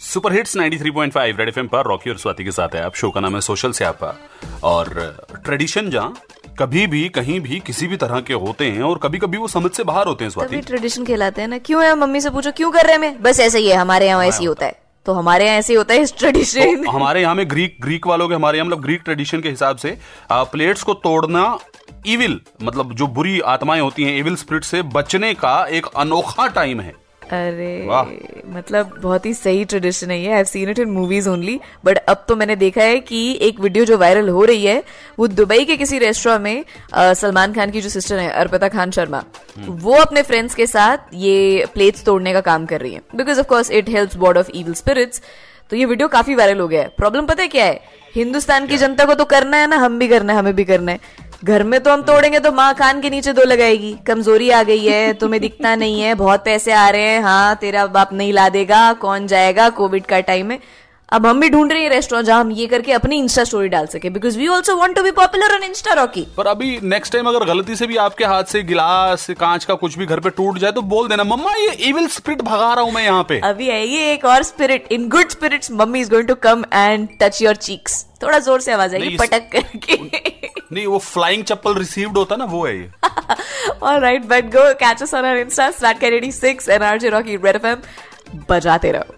Super hits 93.5 red FM पर Rocky और स्वाति के साथ है। आप शो का नाम है सोशल से आपका और ट्रेडिशन जहाँ कभी भी कहीं भी किसी भी तरह के होते हैं और कभी कभी वो समझ से बाहर होते हैं स्वाति। ट्रेडिशन कहलाते हैं ना। क्यों है? मम्मी से पूछो क्यों कर रहे हैं बस ऐसे ही है हमारे यहाँ ऐसे ही होता है। तो हमारे यहाँ ऐसे होता है इस ट्रेडिशन। तो हमारे यहाँ में ग्रीक ग्रीक वालों के हमारे यहाँ मतलब ग्रीक ट्रेडिशन के हिसाब से आ, प्लेट्स को तोड़ना इविल मतलब जो बुरी आत्माएँ होती हैं इविल स्प्रिट से बचने का एक अनोखा टाइम है। अरे मतलब बहुत ही सही ट्रेडिशन है ये। I seen it in movies only but अब तो मैंने देखा है कि एक वीडियो जो वायरल हो रही है वो दुबई के किसी रेस्टोरेंट में सलमान खान की जो सिस्टर है अर्पिता खान शर्मा वो अपने फ्रेंड्स के साथ ये प्लेट्स तोड़ने का काम कर रही है। Because of course it help ward off evil spirits तो ये वीडियो काफ़ी वायरल हो गया है। प्रॉब्लम पता है क्या है? हिंदुस्तान की जनता को तो करना है ना हम भी करना है हमें भी करना है। घर में तो हम तोड़ेंगे तो माँ कान के नीचे दो लगाएगी। कमज़ोरी आ गई है तुम्हें दिखता नहीं है बहुत पैसे आ रहे हैं। हाँ तेरा बाप नहीं ला देगा कौन जाएगा कोविड का टाइम है अब हम भी ढूंढ रहे हैं रेस्टोरेंट जहाँ हम ये करके अपनी इंस्टा स्टोरी डाल सके because we also want to be popular on insta Rocky पर अभी नेक्स्ट टाइम अगर गलती से भी आपके हाथ से गिलास कांच का कुछ भी घर पे टूट जाए तो बोल देना मम्मा ये इविल स्पिरिट भगा रहा हूँ मैं यहाँ पे. अभी आएगी एक और spirit in good spirits mummy is going to come and touch your cheeks थोड़ा ज़ोर से आवाज़ आएगी पटक करके। नहीं, वो फ्लाइंग चप्पल रिसीव्ड होता ना, वो है ये। All right but go catch us on our insta slate कैरेडी सिक्स एनआरजे रॉकी रेड एफएम बजाते रहो।